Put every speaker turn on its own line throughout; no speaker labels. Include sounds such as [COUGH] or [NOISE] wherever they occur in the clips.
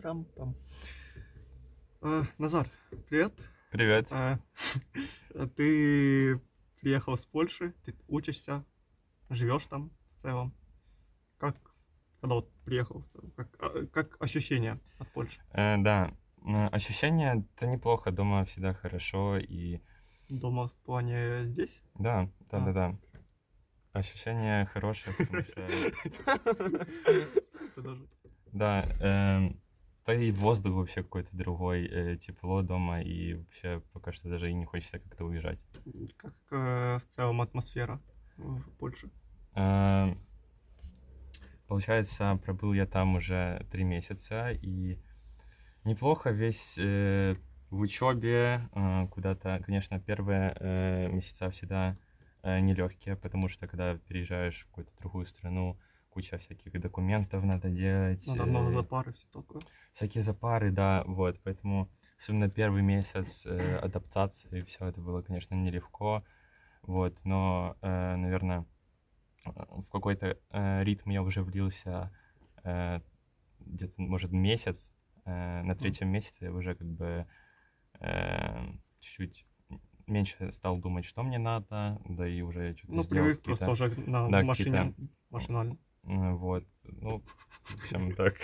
Трам-пам. А, Назар, привет.
Привет. [LAUGHS]
А, ты приехал с Польши, ты учишься, живешь там в целом. Как, когда вот приехал как, а, как ощущения от Польши?
Э, да, ощущения это неплохо, дома всегда хорошо и
Дома в плане здесь?
да, да,
А.
да, да. Ощущения хорошие, потому что [LAUGHS] да, эм, да и воздух вообще какой-то другой, э, тепло дома и вообще пока что даже и не хочется как-то уезжать.
Как э, в целом атмосфера в Польше?
Эм, Получается, пробыл я там уже три месяца, и неплохо весь э, в учебе, э, куда-то, конечно, первые э, месяца всегда э, нелегкие, потому что когда переезжаешь в какую-то другую страну, куча всяких документов надо делать,
Ну, там много
э,
запары, все такое.
всякие запары, да, вот, поэтому особенно первый месяц э, адаптации, все это было, конечно, нелегко, вот, но, наверное, в какой-то э, ритм я уже влился э, где-то, может, месяц, э, на третьем месяце я уже как бы э, чуть-чуть меньше стал думать, что мне надо, да и уже что-то
Ну, привык просто уже на
да,
машине, машинально.
М, Вот, ну, в общем, так.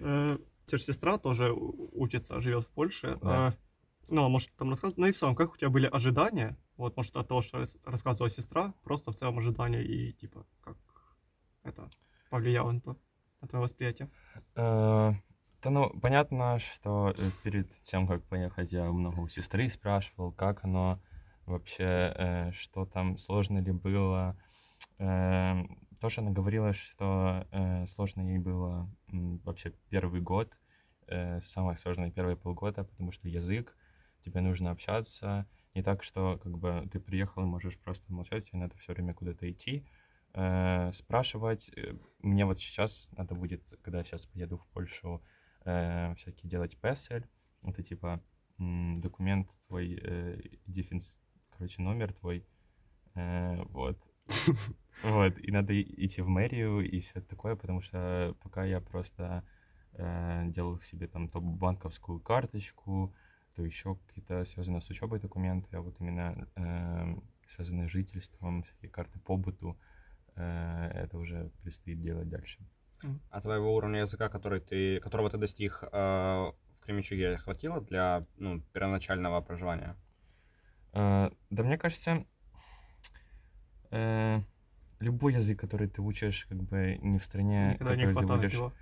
Э, же сестра тоже учится, живет в Польше.
Да.
Э, Ну, а может, там рассказывать. Ну и в целом, как у тебя были ожидания? Вот, может, от того, что рас- рассказывала сестра, просто в целом ожидания и, типа, как это повлияло на, то, на твое восприятие?
Э, Да ну, понятно, что э, перед тем, как поехать, я много у сестры спрашивал, как оно вообще, э, что там, сложно ли было. Тоже она говорила, что э, сложно ей было м, вообще первый год, э, самое сложное первые полгода, потому что язык, тебе нужно общаться. Не так, что как бы ты приехал и можешь просто молчать, тебе надо все время куда-то идти, э, спрашивать. Э, Мне вот сейчас надо будет, когда я сейчас поеду в Польшу, э, всякие делать PESEL. Это типа м, документ твой, э, дефинс, короче, номер твой. э, вот. Вот, и надо идти в мэрию и все такое, потому что пока я просто э, делал себе там то банковскую карточку, то еще какие-то связанные с учебой документы, а вот именно э, связанные с жительством, всякие карты по быту, э, это уже предстоит делать дальше.
А твоего уровня языка, который ты, которого ты достиг э, в Кременчуге, хватило для ну, первоначального проживания?
Э, Да мне кажется, э, любой язык, который ты учишь, как бы не в стране,
Никогда не
который ты будешь...
его.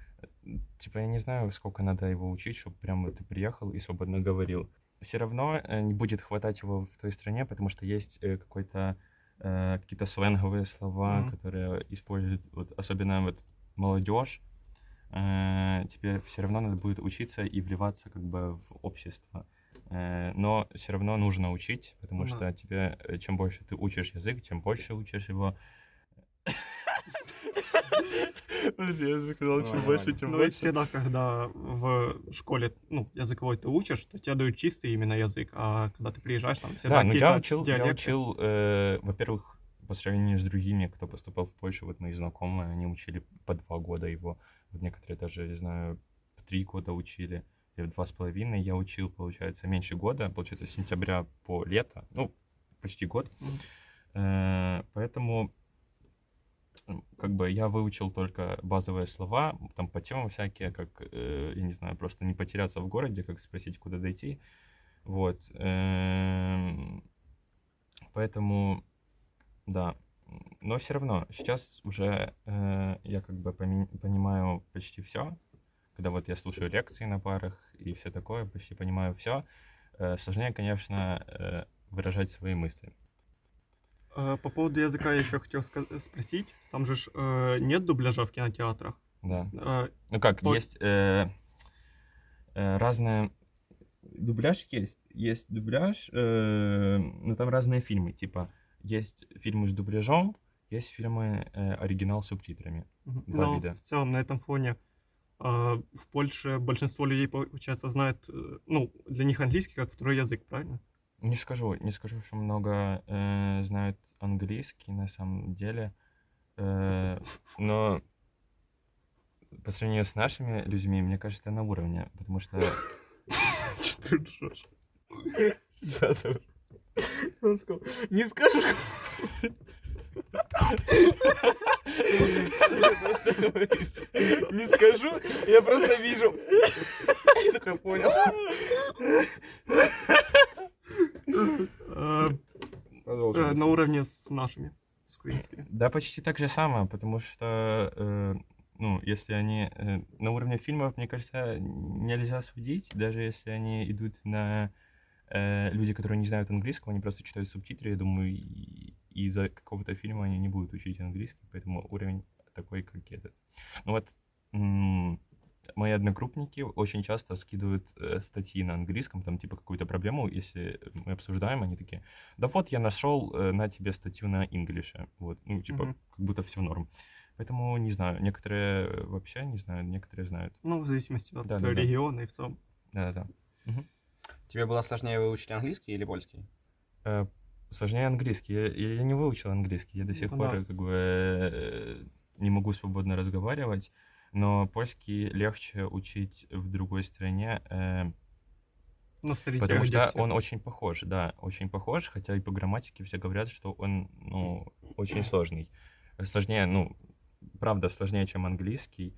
Типа, я не знаю, сколько надо его учить, чтобы прямо ты приехал и свободно говорил. Все равно э, не будет хватать его в той стране, потому что есть э, какой-то э, какие-то сленговые слова,
Мгм.
которые используют, вот, особенно вот молодежь. э, тебе все равно надо будет учиться и вливаться как бы в общество. Э, но все равно нужно учить, потому
Ну да.
что тебе, э, чем больше ты учишь язык, тем больше учишь его. Подожди, я сказал,
чем больше,
тем
Ну и всегда, когда в школе, ну, языковой ты учишь, то тебе дают чистый именно язык, а когда ты приезжаешь, там всегда
Да,
какие-то
я учил, я учил, э, во-первых, по сравнению с другими, кто поступал в Польшу, вот мои знакомые, они учили по два года его, вот некоторые даже, не знаю, по три года учили, или два с половиной. Я учил, получается, меньше года, получается, с сентября по лето, ну, почти год. Э, Поэтому как бы я выучил только базовые слова, там по темам всякие, как, э, я не знаю, просто не потеряться в городе, как спросить, куда дойти. Вот. эм, Поэтому, да. Но все равно, сейчас уже э, я как бы понимаю почти все. Когда вот я слушаю лекции на парах и все такое, почти понимаю все. Сложнее, конечно, э, выражать свои мысли.
Э, По поводу языка я еще хотел спросить. Там же э, нет дубляжа в кинотеатрах.
Да.
Э,
Ну как,
По-
есть э, э, разные... Дубляж есть. Есть дубляж, э, но там разные фильмы. Типа, есть фильмы с дубляжом, есть фильмы э, оригинал с субтитрами. Два
Но
вида.
в целом на этом фоне э, в Польше большинство людей, получается, знает, э, ну, для них английский как второй язык, правильно?
Не скажу, не скажу, что много э, знают английский на самом деле, э, но по сравнению с нашими людьми, мне кажется, на уровне, потому что...
Ты ржешь?
Не скажешь. Не скажу, я просто вижу. Я такой понял.
На уровне с нашими, с украинскими.
Да, почти так же самое, потому что, э, ну, если они э, на уровне фильмов, мне кажется, нельзя судить, даже если они идут на э, люди, которые не знают английского, они просто читают субтитры, я думаю, и- из-за какого-то фильма они не будут учить английский, поэтому уровень такой, как этот. Ну вот, мои одногруппники очень часто скидывают э, статьи на английском, там типа какую-то проблему, если мы обсуждаем, они такие, да вот я нашел э, на тебе статью на инглише, вот, ну типа
Мгм.
как будто все норм. Поэтому не знаю, некоторые вообще не знают, некоторые знают.
Ну, в зависимости от
Да-да-да.
региона и в целом.
Да-да-да.
Тебе было сложнее выучить английский или польский?
Э, Сложнее английский. Я, я- я не выучил английский. Я до сих
Ну
пор
да.
как бы э, не могу свободно разговаривать. Но польский легче учить в другой стране, э,
Ну, смотрите,
потому что
все.
он очень похож, да, очень похож, хотя и по грамматике все говорят, что он, ну, очень сложный. Сложнее, ну, правда, сложнее, чем английский,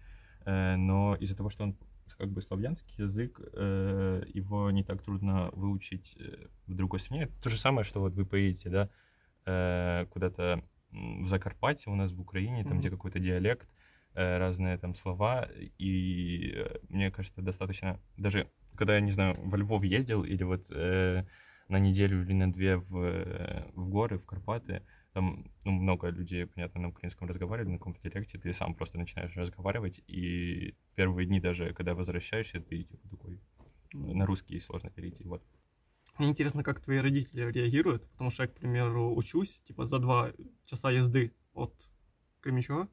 э, но из-за того, что он как бы славянский язык, э, его не так трудно выучить э, в другой стране. То же самое, что вот вы поедете, да, э, куда-то в Закарпатье, у нас в Украине, там,
Мгм.
где какой-то диалект, э, разные там слова, и э, мне кажется, достаточно, даже когда я, не знаю, во Львов ездил или вот э, на неделю или на две в, э, в горы, в Карпаты, там ну, много людей, понятно, на украинском разговаривали, на каком-то диалекте, ты сам просто начинаешь разговаривать, и первые дни даже, когда возвращаешься, ты типа такой, на русский сложно перейти, вот.
Мне интересно, как твои родители реагируют, потому что я, к примеру, учусь, типа, за два часа езды от Кременчуга,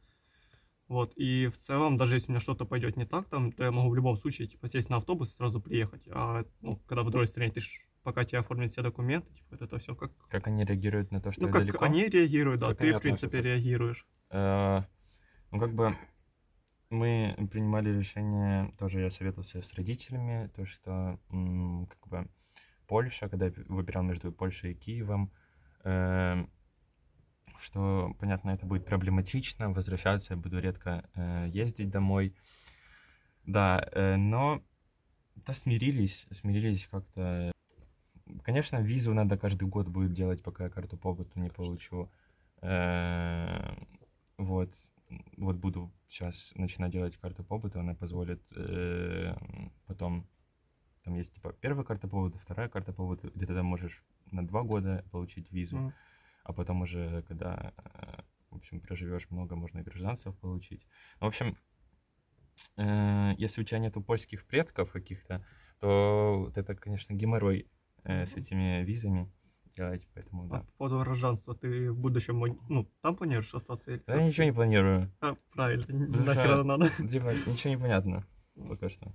вот, и в целом, даже если у меня что-то пойдет не так там, то я могу в любом случае, типа, сесть на автобус и сразу приехать, а, ну, когда в другой стране, ты ж, пока тебе оформят все документы, типа, вот это все как...
Как они реагируют на то, что
Ну, как
далеко?
они реагируют, да,
Как
ты, в принципе,
относятся?
реагируешь.
Э, Ну, как бы мы принимали решение, тоже я советовался с родителями, то, что как бы Польша, когда я выбирал между Польшей и Киевом, э, что, понятно, это будет проблематично, возвращаться я буду редко э, ездить домой. Да, э, но да, смирились, смирились как-то. Конечно, визу надо каждый год будет делать, пока я карту побыта не получу. Э, Вот, вот буду сейчас начинать делать карту побыта, она позволит э, потом, там есть типа первая карта побыта, вторая карта побыта, где ты там можешь на два года получить визу, а потом уже, когда, э, в общем, проживешь много, можно и гражданство получить. В общем, если у тебя нету польских предков каких-то, то вот это, конечно, геморрой э, с этими визами делать, поэтому
А
да.
по поводу гражданства, ты в будущем, ну, там планируешь остаться? или
Да я ничего не планирую.
А, правильно,
Потому
нахер это надо. [LAUGHS]
Типа, ничего не понятно пока что.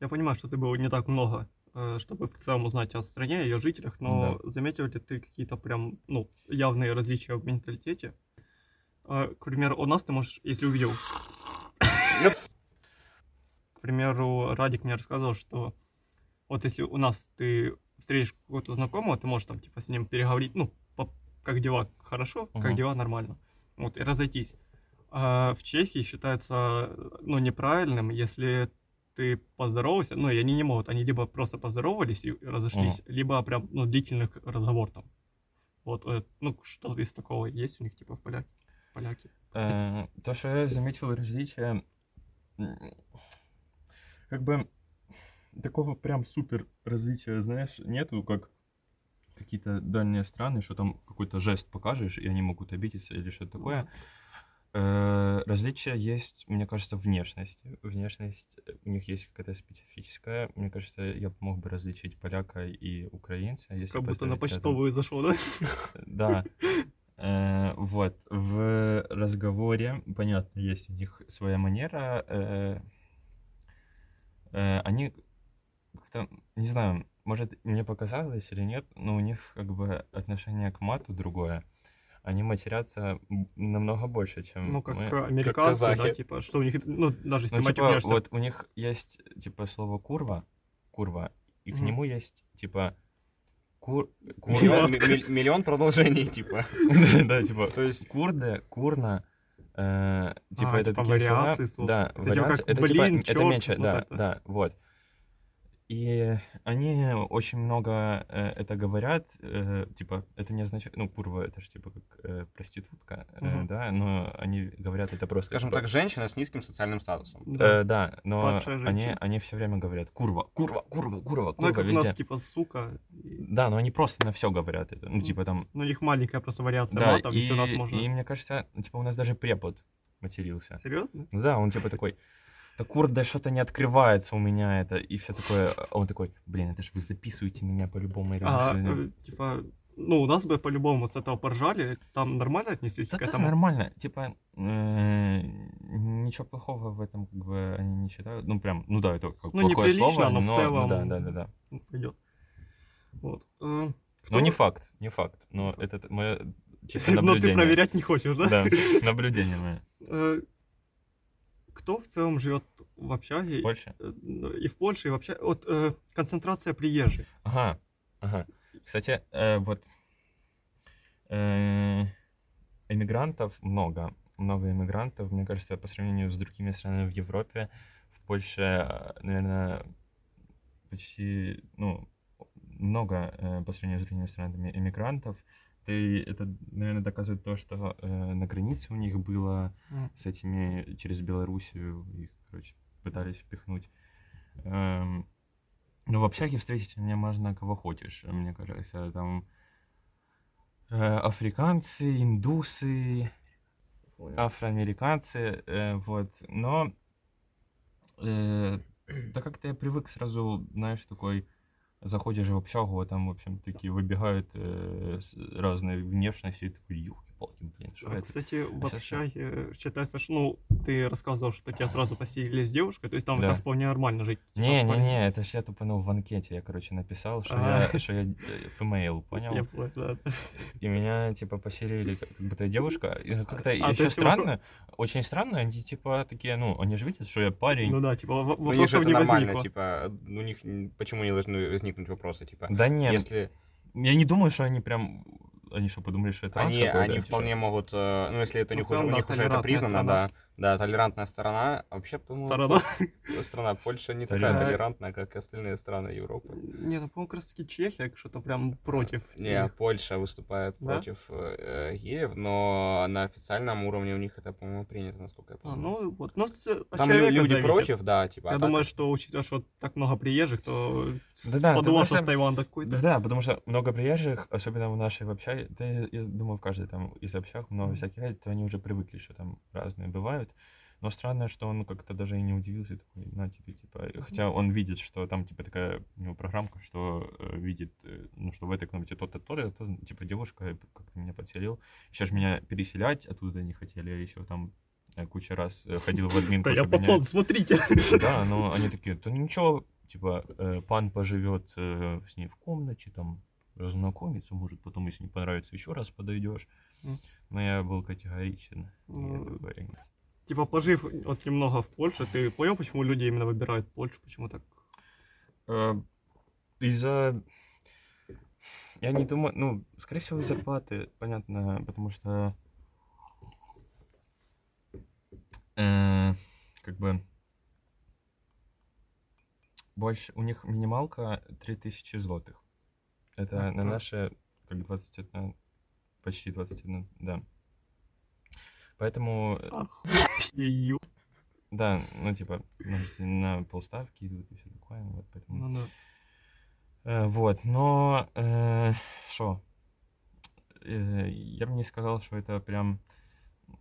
Я понимаю, что ты был не так много, э, чтобы в целом узнать о стране, ее жителях, но заметил ли ты какие-то прям, ну, явные различия в менталитете? Э, К примеру, у нас ты можешь, если увидел... К примеру, Радик мне рассказывал, что вот если у нас ты встретишь какого-то знакомого, ты можешь там, типа, с ним переговорить, ну, по- как дела, хорошо, как
Мгм.
дела, нормально. Вот, и разойтись. А в Чехии считается, ну, неправильным, если ты поздоровался, ну, и они не могут, они либо просто поздоровались и разошлись, либо прям, ну, длительный к- разговор там. Вот, э, ну, что-то из такого есть у них, типа, в поляке. В поляке.
Э, То, что я заметил различия, как бы такого прям супер различия, знаешь, нету, как какие-то дальние страны, что там какой-то жест покажешь, и они могут обидеться или что-то такое. Э, Различия есть, мне кажется, в внешности. Внешность э, у них есть какая-то специфическая. Мне кажется, я мог бы различить поляка и украинца. Если
Как будто на
поставить рядом.
почтовую зашел, да?
Да. Э, Вот. В разговоре, понятно, есть у них своя манера. Они как-то, не знаю, может, мне показалось или нет, но у них как бы отношение к мату другое. они матерятся м, намного больше, чем
Ну, как
мы.
американцы, да,
казахи.
типа, что у них, ну, даже если
Ну,
ты
типа,
матюкнешься,
вот у них есть, типа, слово курва, курва, и к
Мгм.
нему есть, типа, кур, курва,
Миллион, ми- миллион продолжений, типа. [LAUGHS]
да, типа,
То есть
курде, курна, э, типа,
А,
это
типа
такие слова,
вариации слов.
да,
Это типа
вариации,
как
это типа,
блин,
это меньше, да,
это.
да, вот. И они очень много э, это говорят, э, типа, это не означает, ну, курва, это же типа как э, проститутка, э,
Мгм.
да, но они говорят это просто.
Скажем
типа,
так, женщина с низким социальным статусом.
да.
Э, да, но они, они все время говорят курва, курва, курва, курва,
Ну,
курва
как у
везде.
нас, типа, сука, и-
Да, но они просто на все говорят это. Ну, типа там.
ну, у них маленькая просто вариация
Да,
мата, и, все нас можно...
и мне кажется, ну, типа у нас даже препод матерился.
Серьезно?
Ну да, он типа такой, да курда что-то не открывается у меня это, и все такое. А Он такой, блин, это ж вы записываете меня по-любому.
А,
ну,
э, типа, ну, у нас бы по-любому с этого поржали, там нормально отнеслись
Да,
к
да,
этому?
нормально. Типа, э, ничего плохого в этом как бы они не считают. Ну, прям, ну да, это как
Ну,
плохое слово,
но в
ну
целом-
да, да, да, да.
Ну, Пойдет. Вот. Э,
Но
кто-
не факт, не факт. Но это мое чисто [LAUGHS]
Но
наблюдение.
ты проверять не хочешь, да?
Да, [LAUGHS] наблюдение мое.
Э, Кто в целом живет в общаге?
Больше?
э, ну, И в Польше, и в общаге? Вот э, концентрация приезжих.
Ага, ага. Кстати, э, вот э, эмигрантов много. Много эмигрантов, мне кажется, по сравнению с другими странами в Европе, в Польше, наверное, почти, ну, много э, по сравнению с другими странами эмигрантов. И это, наверное, доказывает то, что э, на границе у них было с этими через Белоруссию их, короче, пытались впихнуть. Эм, ну, в общаге встретить меня можно кого хочешь, мне кажется, там э, африканцы, индусы, афроамериканцы, э, вот, но э, да как-то я привык сразу, знаешь, такой заходишь в общагу, а там, в общем, такие выбегают э, разные внешности, и такой, елки-палки, блин, что
А,
это?
кстати, в
А
общаге считается, что, ну, ты рассказывал, что тебя сразу поселили с девушкой, то есть там
Да.
это вполне нормально жить. типа, в плане-
Не-не-не, это ж я тупанул в анкете, я, короче, написал, что
А.
я, что я э, female, [LAUGHS] понял?
Я понял, да.
И меня, типа, поселили, как, будто я девушка. И как-то
А,
еще странно, очень странно, они, типа, такие, ну, они же видят, что я парень.
Ну да, типа,
Ну, у них
вопросов не
нормально,
возникло.
типа, у них почему не должны возникнуть вопросы, типа,
Да нет,
если
я не думаю, что они прям, они что, подумали, что это транс
они,
какой-то,
они вполне могут, э, ну, если это у
Ну,
них,
в целом,
уже, у них уже это признано, да, да, толерантная сторона, а вообще, по-моему,
Сторона.
Пол- [LAUGHS] страна Польша не такая
Толерантная.
как и остальные страны Европы.
Не, ну, по-моему, как раз таки Чехия что-то прям против.
Не,
них.
Польша выступает
Да?
против э, геев, но на официальном уровне у них это, по-моему, принято, насколько я
А,
помню.
ну, вот. Ну,
Там люди
зависит.
против, да, типа. а
Я
так
думаю, что, учитывая, что так много приезжих, то
Да-да,
подумал, что с Таиланда какой-то.
Да, да, потому что много приезжих, особенно в нашей в общаге, да, я, я думаю, в каждой там из общаг много всяких, то они уже привыкли, что там разные бывают. Но странно, что он как-то даже и не удивился, такой, на тебе, типа, хотя он видит, что там, типа, такая у него программка, что э, видит, э, ну, что в этой комнате то-то, то-то, то, типа, девушка как-то меня подселил. Сейчас же меня переселять оттуда не хотели, я еще там э, куча раз э, ходил в админку,
Да я пацан, смотрите.
да, но они такие, то ничего, типа, э, пан поживет э, с ней в комнате, там, разнакомиться, может, потом, если не понравится, еще раз подойдешь. Но я был категоричен.
Ну,
я такой,
Типа, пожив вот немного в Польше, ты понял, почему люди именно выбирают Польшу? Почему так?
э, Из-за... Я не думаю, ну, скорее всего, из зарплаты, понятно, потому что э, как бы больше, у них минималка 3000 злотых. Это
А,
на наши, как 21, почти 21, да. Поэтому, э,
Охуею.
да, ну, типа, на полставки идут и все такое, вот, поэтому...
Ну, да.
Э, вот, но что? я бы не сказал, что это прям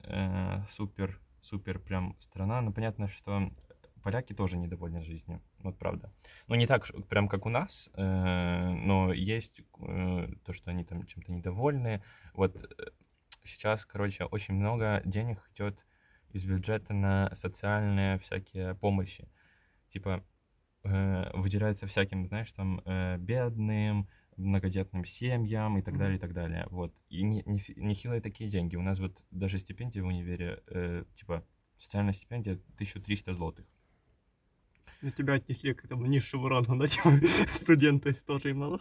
э, супер, супер прям страна. Но понятно, что поляки тоже недовольны жизнью. Вот правда. Ну, не так, прям как у нас, э, но есть э, то, что они там чем-то недовольны. Вот э, сейчас, короче, очень много денег идет из бюджета на социальные всякие помощи. Типа, э, выделяется всяким, знаешь, там, э, бедным, многодетным семьям и так далее, и так далее. Вот. И не, не, нехилые такие деньги. У нас вот даже стипендия в универе, э, типа, социальная стипендия 1300 злотых.
Ну, тебя отнесли к этому низшему рангу, да, [LAUGHS] студенты тоже им надо.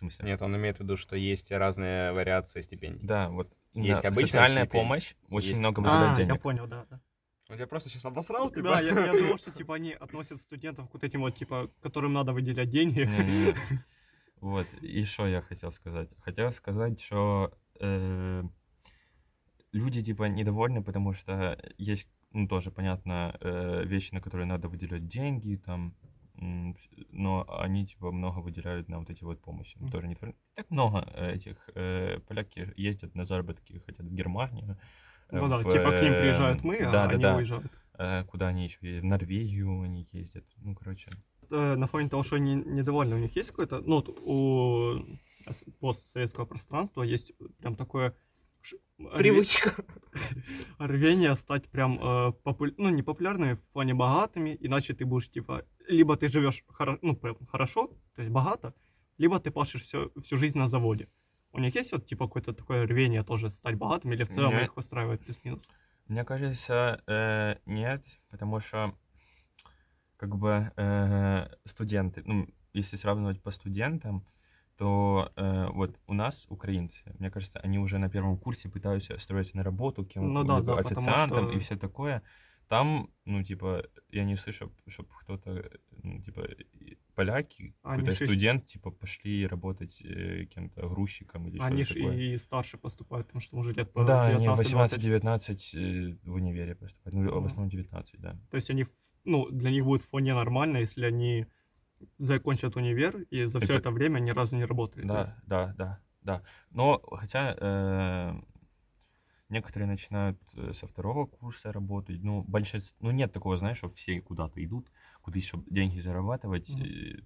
Смысле?
Нет, он имеет в виду, что есть разные вариации стипендий.
Да, вот
Есть обычная
социальная
стипендия,
помощь очень
есть-
много
А, я
денег.
понял, да, да.
Он тебя просто сейчас обосрал, типа?
Да, я, я думал, что типа [LAUGHS] они относят студентов к вот этим вот, типа, которым надо выделять деньги. [LAUGHS]
Вот, и что я хотел сказать? Хотел сказать, что э, люди, типа, недовольны, потому что есть, ну, тоже, понятно, э, вещи, на которые надо выделять деньги, там, но они, типа, много выделяют на вот эти вот помощи.
Мгм.
Тоже не так много э, этих э, поляки ездят на заработки, хотят в Германию. э,
Ну да,
в,
типа к ним
э,
приезжают мы, а
да, да,
они
да.
уезжают.
Куда они еще ездят? В Норвегию они ездят. Ну, короче.
На фоне того, что они недовольны, у них есть какой-то, ну, у постсоветского пространства есть прям такое
Привычка. [LAUGHS]
рвение стать прям, э, попу- ну, не популярными в плане богатыми, иначе ты будешь, типа, либо ты живешь хоро- ну, прям хорошо, то есть богато, либо ты пашешь всё- всю жизнь на заводе. У них есть вот, типа, какое-то такое рвение тоже стать богатым, или в целом
Не.
их устраивает плюс-минус?
Мне кажется, э, нет, потому что как бы э, студенты, ну, если сравнивать по студентам, то э, вот у нас, украинцы, мне кажется, они уже на первом курсе пытаются строиться на работу, кем
Ну да, да,
официантом
что-
и все такое. Там, ну, типа, я не слышу, чтобы кто-то, ну, типа, поляки,
Они
какой-то
и-
студент, типа, пошли работать э, кем-то грузчиком или
Они
что-то такое.
и старше поступают, потому что уже лет по
Да, они
19-20.
18-19 э, в универе поступают. Ну, в
Мгм.
основном 19, да.
То есть они, в- ну, для них будет вполне нормально, если они закончат универ и за все это время ни разу не работали.
Да, да, да, да. Но хотя э, некоторые начинают э, со второго курса работать. Ну, большинство, ну нет такого, знаешь, что все куда-то идут, куда чтобы деньги зарабатывать,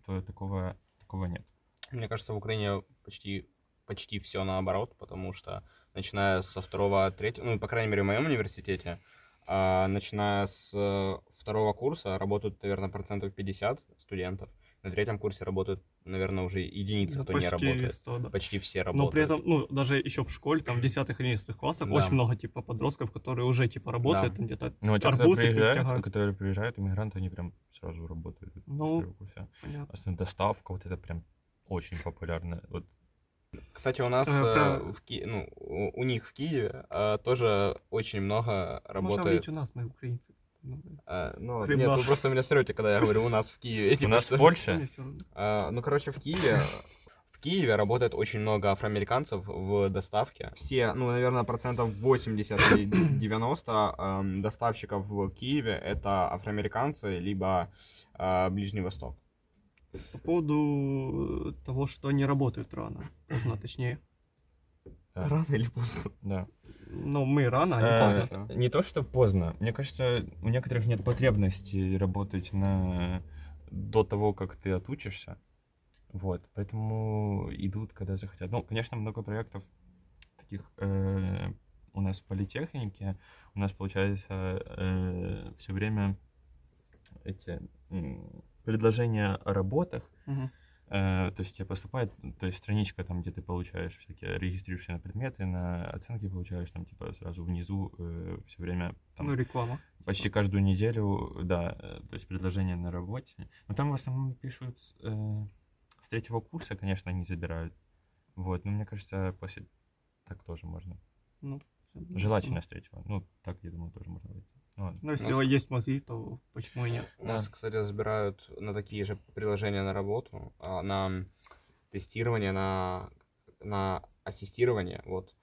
то такого такого нет.
Мне кажется, в Украине почти, почти все наоборот, потому что начиная со второго, третьего, ну, по крайней мере, в моем университете, а, начиная с э, второго курса работают, наверное, процентов 50 студентов. На третьем курсе работают, наверное, уже единицы,
ну,
кто не работает.
100, да.
Почти все
Но
работают.
при этом, ну, даже еще в школе, там, в 10-11 классах,
Да.
очень много, типа, подростков, которые уже, типа, работают, там где-то
Ну, а те,
арбузы
приезжают,
тягают.
которые приезжают, иммигранты, они прям сразу работают. с
Ну. Понятно.
Особенно доставка, вот это прям очень популярно. Вот
Кстати, у нас
Э,
э, в Ки- ну, у, у них в Киеве э, тоже очень много
Можно
работает.
говорить у нас, мы украинцы.
Э, ну, нет, вы просто меня срете, когда я говорю у нас в Киеве.
у нас
что-
равно.
А, ну, короче, в Киеве, в Киеве работает очень много афроамериканцев в доставке. Все, ну, наверное, процентов 80 или 90 эм, доставщиков в Киеве это афроамериканцы, либо э, Ближний Восток.
По поводу э, того, что они работают рано, поздно, точнее.
Да.
Рано или поздно?
Да.
Ну, мы рано, они
Э,
поздно.
Не то, что поздно. Мне кажется, у некоторых нет потребности работать на до того, как ты отучишься. Вот, поэтому идут, когда захотят. Ну, конечно, много проектов таких э, у нас в политехнике. У нас, получается, все время эти м, предложения о работах,
Мгм.
Э, то есть тебе поступает, то есть страничка там, где ты получаешь всякие, регистрируешься на предметы, на оценки получаешь, там типа сразу внизу все время, там,
Ну, реклама.
почти каждую неделю, да, э, то есть предложения на работе. Но там в основном пишут с, э, с третьего курса, конечно, они забирают. Вот, но мне кажется, после так тоже можно.
Ну, всё,
Желательно с третьего. Ну, так, я думаю, тоже можно выйти. Ну.
Ну, если
У нас-
есть мозги, то почему и нет?
У нас,
Да.
кстати, забирают на такие же приложения на работу, а, на тестирование, на, на ассистирование, вот.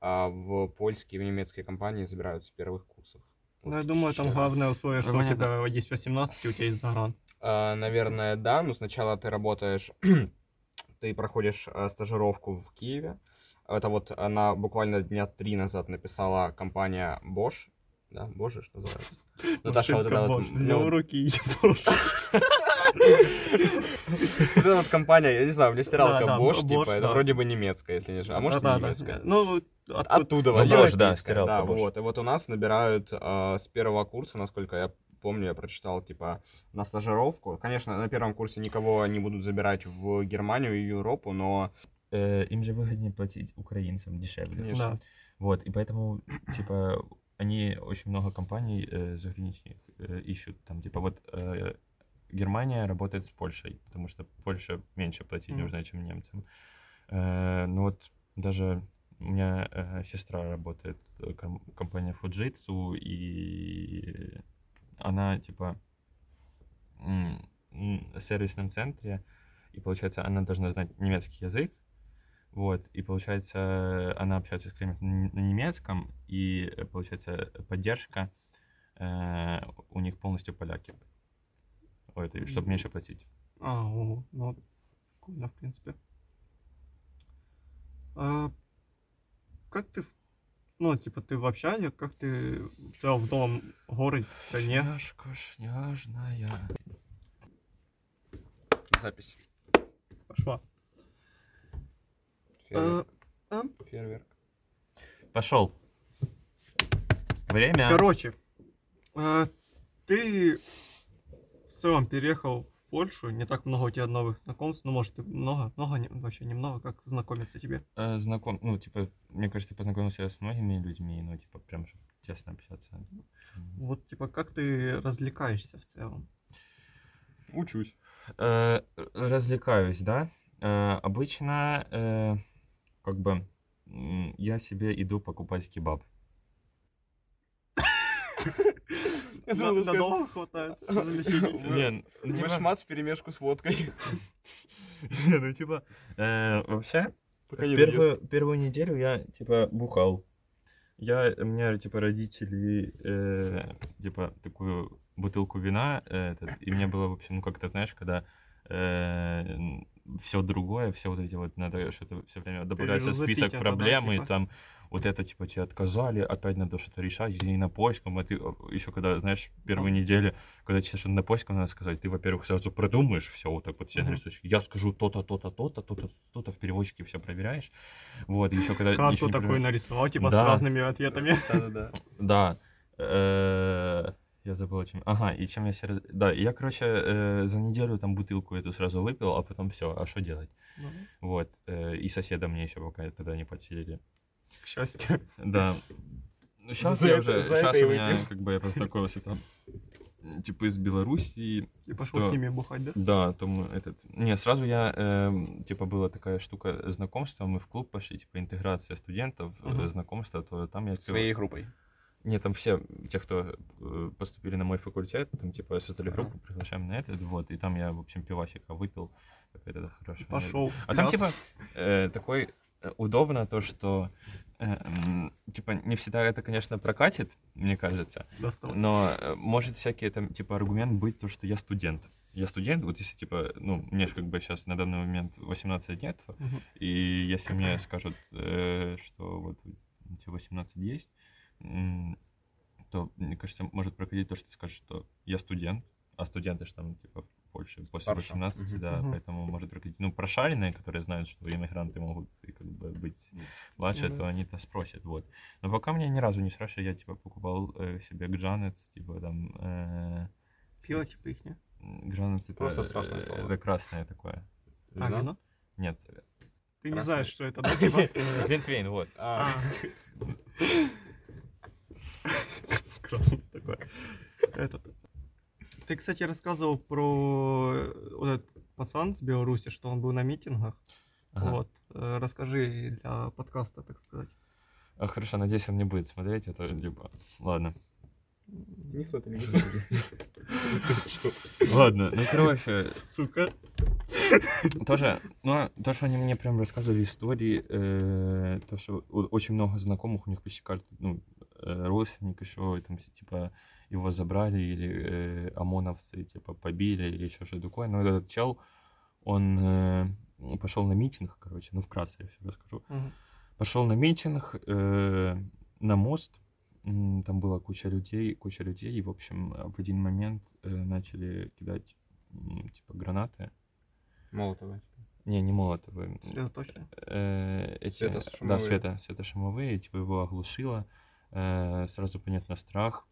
А в польские, в немецкие компании забирают с первых курсов.
Ну, я думаю, там главное условие, что у
Понятно.
тебя есть 18, и у тебя есть загран.
А, Наверное, да, но сначала ты работаешь, [CLEARS THROAT] ты проходишь а, стажировку в Киеве. Это вот она буквально дня три назад написала компания Bosch. Да, что называется. [LAUGHS] Ну, та, что вот эта вот.
Взял руки и Bosch. [LAUGHS] [LAUGHS]
вот эта вот компания, я не знаю, мне стиралка
Да, да,
Bosch,
Bosch,
типа, это
да.
вроде бы немецкая, если не ошибаюсь. А может,
да,
немецкая.
да. Ну, откуда-
Оттуда,
Ну,
вот,
Bosch, да, стиралка
да,
Bosch.
вот. И вот у нас набирают а, с первого курса, насколько я помню, я прочитал, типа, на стажировку. Конечно, на первом курсе никого не будут забирать в Германию и Европу, но...
Э, им же выгоднее платить украинцам дешевле.
Конечно.
Да.
Вот, и поэтому, типа, они очень много компаний э, заграничных э, ищут. Там, типа, вот э, Германия работает с Польшей, потому что Польша меньше платить
Мгм.
нужно, чем немцам. Э, ну вот даже у меня э, сестра работает в ком- компании Fujitsu, и она, типа, в сервисном центре, и, получается, она должна знать немецкий язык, вот, и, получается, она общается с клиентом на немецком, и, э, получается, поддержка э, у них полностью поляки. Ой, чтобы меньше платить.
А, о, ну, прикольно, в принципе. А, как ты, в- ну, типа, ты в общаге, как ты в целом в новом городе, стране?
Шняшка, шняжная.
Запись.
Пошла.
Фейерверк.
А,
Фейерверк.
Пошел. Время.
Короче, а, ты в целом переехал в Польшу, не так много у тебя новых знакомств, ну, может, много, много, не- вообще немного, как знакомиться тебе.
Э, знаком, ну, типа, мне кажется, познакомился я с многими людьми, ну, типа, прям, чтобы тесно общаться.
Вот, типа, как ты развлекаешься в целом?
Учусь.
Э, развлекаюсь, да. Э, обычно, э, как бы, я себе иду покупать кебаб.
Надолго хватает? [LAUGHS]
Не, ну, типа-
в перемешку с водкой. [LAUGHS]
Не, ну, типа, э, вообще, первую, неделю я, типа, бухал. Я, у меня, типа, родители, э, типа, такую бутылку вина, э, этот, и мне было, в общем, ну, как-то, знаешь, когда все другое, все вот эти вот, надо что-то все время добавляется список
да,
проблем, и
типа?
там вот это, типа, тебе отказали, опять надо что-то решать, и на поиском, а ты еще когда, знаешь, первые
Мгм.
недели, когда тебе что-то на поиском надо сказать, ты, во-первых, сразу продумаешь все вот так вот все на листочке. Я скажу то-то, то-то, то-то, то-то, то-то, в переводчике все проверяешь. Вот, еще когда...
Карту такую
проверяешь.
нарисовал, типа,
Да.
с разными ответами.
Да-да-да.
Да. Э, Я забыл, о чем. Ага, и чем я себе... раз- Да, я, короче, э, за неделю там бутылку эту сразу выпил, а потом все, а что делать?
Ну,
Вот. э, И соседа мне еще пока тогда не подселили.
К счастью.
Да. Ну, сейчас
За
я
это-
уже...
за
Сейчас у меня,
выпил.
как бы, я познакомился там, типа, из Белоруссии,
И пошел
Да.
с ними бухать, да?
Да, то мы этот... Не, сразу я, эм, типа, была такая штука знакомства, мы в клуб пошли, типа, интеграция студентов, э,
Мгм.
знакомства, то там я... пил-
Своей группой.
Не, там все, те, кто э, поступили на мой факультет, там, типа, создали группу, приглашаем на этот, вот, и там я, в общем, пивасика выпил, какая-то хорошая.
Пошел.
А там, типа, э, такой э, удобно то, что, э, типа, не всегда это, конечно, прокатит, мне кажется,
Достал.
но э, может всякий там, типа, аргумент быть то, что я студент. Я студент, вот если, типа, ну, мне же как бы сейчас на данный момент 18 лет,
Мгм.
и если мне скажут, э, что вот у тебя 18 есть, то, мне кажется, может прокатить то, что ты скажешь, что я студент, а студенты же там, типа, в Польше после
Старше.
18,
Мгм.
да,
Мгм.
поэтому может прокатить. Ну, прошаренные, которые знают, что иммигранты могут и как бы быть младше,
да.
то они-то спросят, вот. Но пока мне ни разу не спрашивали, я, типа, покупал э, себе гджанец, типа, там, э,
Пиво, типа, их, не?
гджанец это...
Просто страшное
э,
слово.
Это красное такое.
А,
Вино?
Нет,
Ты не знаешь, что это, да, типа? [LAUGHS]
Глинтвейн, вот. [LAUGHS]
Красный такой. Этот. Ты, кстати, рассказывал про э, вот этот пацан с Беларуси, что он был на митингах.
Ага.
Вот. Э, Расскажи для подкаста, так сказать.
А, хорошо, надеюсь, он не будет смотреть, а то, типа, ладно.
Никто это не видит. [LAUGHS]
Ладно, ну, короче,
Сука.
тоже, ну, то, что они мне прям рассказывали истории, э, то, что очень много знакомых, у них почти каждый, ну, родственник еще, там, типа, его забрали, или э, ОМОНовцы, типа, побили, или еще что-то такое. Но этот чел, он э, пошел на митинг, короче, ну, вкратце я все расскажу.
Мгм.
Пошел на митинг э, на мост. Там была куча людей, куча людей. И, в общем, в один момент э, начали кидать типа гранаты.
Молотова.
Не, не молотовые.
Сосредоточено.
Э, эти, да,
Светошумовые.
света, светошумовые, типа его оглушило. Э, сразу понятно страх.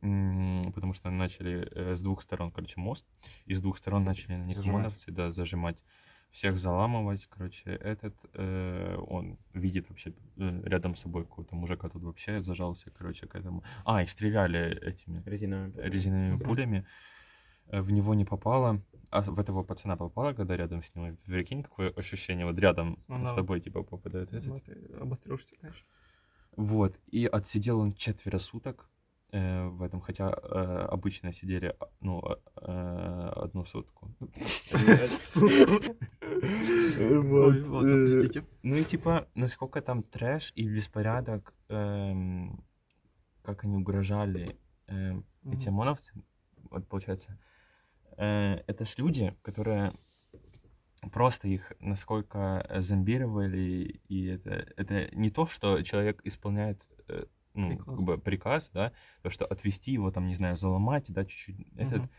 потому что начали э, с двух сторон, короче, мост, и с двух сторон начали на них
Зажимать.
ОМОНовцы, да, зажимать, всех заламывать, короче, этот, э, он видит вообще рядом с собой какого-то мужика, тут вообще зажался, короче, к этому. А, их стреляли этими
Резиновыми.
резиновыми
Мгм.
пулями, в него не попало, а в этого пацана попало, когда рядом с ним, прикинь, какое ощущение, вот рядом
Ну
с тобой, типа, попадает этот.
Ну, ты обострешься, конечно.
Вот, и отсидел он четверо суток э, в этом, хотя э, обычно сидели, ну, э, одну сутку. Э. Ну и типа, насколько там трэш и беспорядок, эм, как они угрожали эм, эти
Мгм.
ОМОНовцы, вот получается, э, это ж люди, которые просто их насколько э, зомбировали, и это, это не то, что человек исполняет э, ну,
Приказ.
как бы приказ, да, то, что отвести его, там, не знаю, заломать, да, чуть-чуть, этот,
Мгм.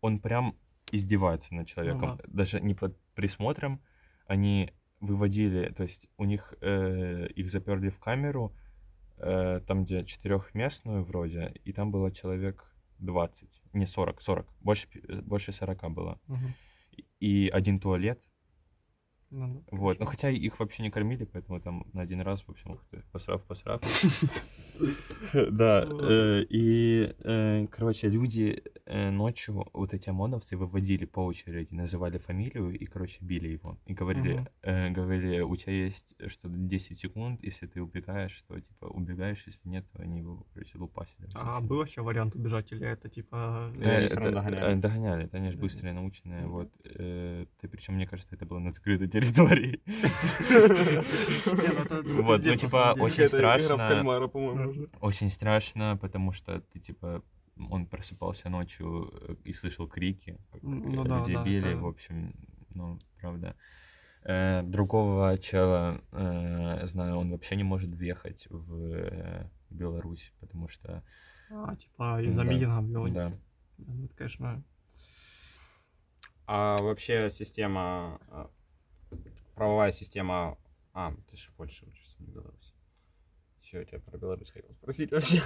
он прям издевается над человеком,
да.
даже не под присмотром, они выводили, то есть у них э, их заперли в камеру, э, там, где четырехместную вроде, и там было человек 20, не 40, 40, больше, э, больше 40 было.
Мгм.
И один туалет,
Ну да,
вот, ну хотя их вообще не кормили, поэтому там на один раз, в общем, ух ты, посрав, посрав. [LAUGHS] Да, э, и, э, короче, люди э, ночью, вот эти ОМОНовцы, выводили по очереди, называли фамилию и, короче, били его. И говорили, говорили, у тебя есть что 10 секунд, если ты убегаешь, то, типа, убегаешь, если нет, то они его, короче, лупасили.
А был вообще вариант убежать, или это типа...
Догоняли.
Догоняли, это они же быстрые, научные,
Мгм.
вот. причем, мне кажется, это было на закрытой территории.
Не, ну
Вот, ну, типа, очень
в
страшно. Очень страшно, потому что ты, типа, он просыпался ночью э, и слышал крики, как
Ну
людей били, в общем, ну, правда. Э, Другого чела, э, знаю, он вообще не может въехать в Беларусь, потому что,
А, типа из-за митинга было.
да,
Ну, Это, конечно,
А вообще система, а, правовая система... А, ты же в Польше учишься, не в Беларуси. Все, я тебя про Беларусь хотел спросить вообще.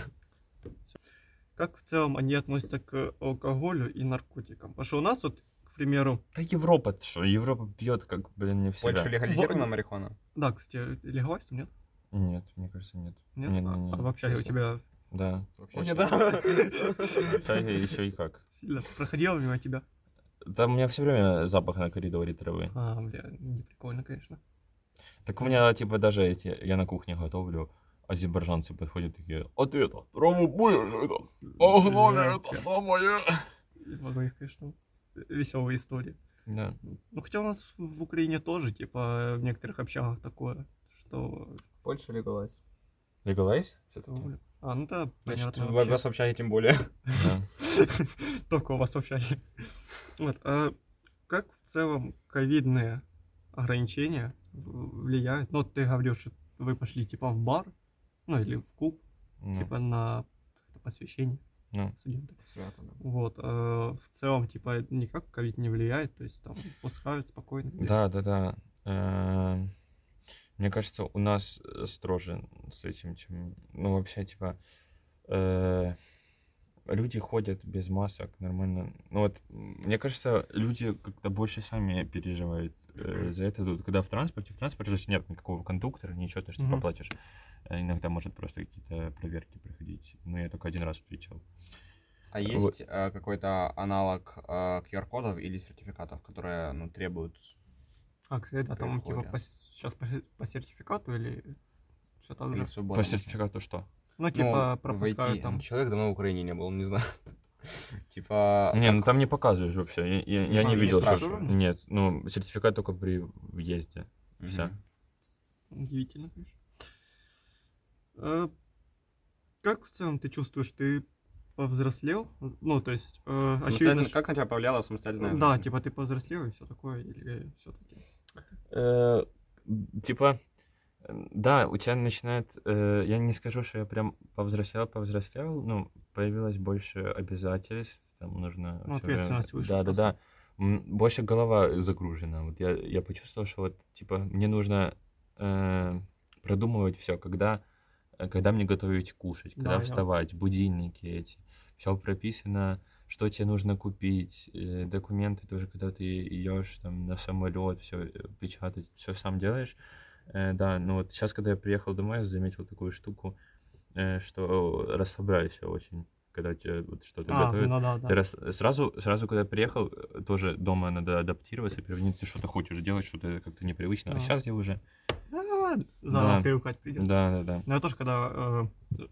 как в целом они относятся к алкоголю и наркотикам? Потому что у нас вот, к примеру,
Да Европа, ты что, Европа пьет, как, блин, не в
В Польше
себя.
легализирована
Вот.
марихуана?
да, кстати, легалайз там нет?
Нет, мне кажется, нет.
Нет?
Не,
А-
не, не,
а в общаге у тебя
Да.
Вообще
Ой,
щас-
да.
еще и как.
сильно проходило мимо тебя?
Там у меня все время запах на коридоре травы.
А, бля, не прикольно, конечно.
Так у меня, типа, даже эти, я на кухне готовлю, азербайджанцы подходят такие, а ты это, траву будешь, это, погнали, это самое.
Из многих, конечно, веселые истории.
Да.
Ну, хотя у нас в Украине тоже, типа, в некоторых общагах такое, что...
Польша легалайз.
Легалайз?
что- А, ну да,
Значит,
понятно.
в
вообще.
вас в общаге тем более.
Да. [LAUGHS]
Только у вас в общаге. Вот, а как в целом ковидные ограничения влияют? Ну, ты говоришь, что вы пошли, типа, в бар, ну, или в клуб,
Ну,
типа, на посвящение
ну.
студента.
Свято, да.
Вот, а в целом, типа, никак ковид не влияет, то есть, там, пускают спокойно.
Да, да, да. Э, Мне кажется, у нас строже с этим, чем... Ну, вообще, типа, э, люди ходят без масок нормально. Ну, вот, мне кажется, люди как-то больше сами переживают э, за это. Тут, когда в транспорте, в транспорте же нет никакого кондуктора, ничего, что ты поплатишь. Э, Иногда может просто какие-то проверки проходить. Ну, я только один раз встречал.
А есть э, какой-то аналог э, QR-кодов или сертификатов, которые ну, требуют...
А, кстати, да, там, типа,
входе.
сейчас по, по сертификату или все так
при
же?
свободном-
По сертификату что?
Ну, типа,
Ну,
пропускают
войти.
там.
Человек давно в Украине не был, не знаю. [LAUGHS] Типа...
Не, ну там не показываешь вообще. Я, я- я не видел, что... Нет, ну, сертификат только при въезде. Всё.
Удивительно, конечно. Э, Как в целом ты чувствуешь, ты повзрослел? Ну, то есть, э, очевидно,
Как на тебя повлияла самостоятельная
да, типа ты повзрослел и все такое, или все-таки?
Э, Типа, да, у тебя начинает... э, Я не скажу, что я прям повзрослел, повзрослел, ну, появилось больше обязательств, там нужно...
Ну,
всё время-
ответственность выше
Да, да,
просто.
да. М, Больше голова загружена. Вот я, я почувствовал, что вот, типа, мне нужно э, продумывать все, когда, э, когда мне готовить кушать, когда
Да, я-
вставать, будильники эти. все прописано, что тебе нужно купить, э, документы тоже, когда ты идешь там на самолет, все печатать, все сам делаешь. Э, да, ну вот сейчас, когда я приехал домой, я заметил такую штуку, э, что расслабляешься очень, когда тебе вот что-то
А,
готовят.
ну да, да.
Ты рас- сразу, сразу, когда я приехал, э, тоже дома надо адаптироваться, приводить, ты что-то хочешь делать, что-то как-то непривычно. А
А.
сейчас я уже...
Да, заново
Да.
привыкать придется.
Да, да, да.
Но я тоже, когда э,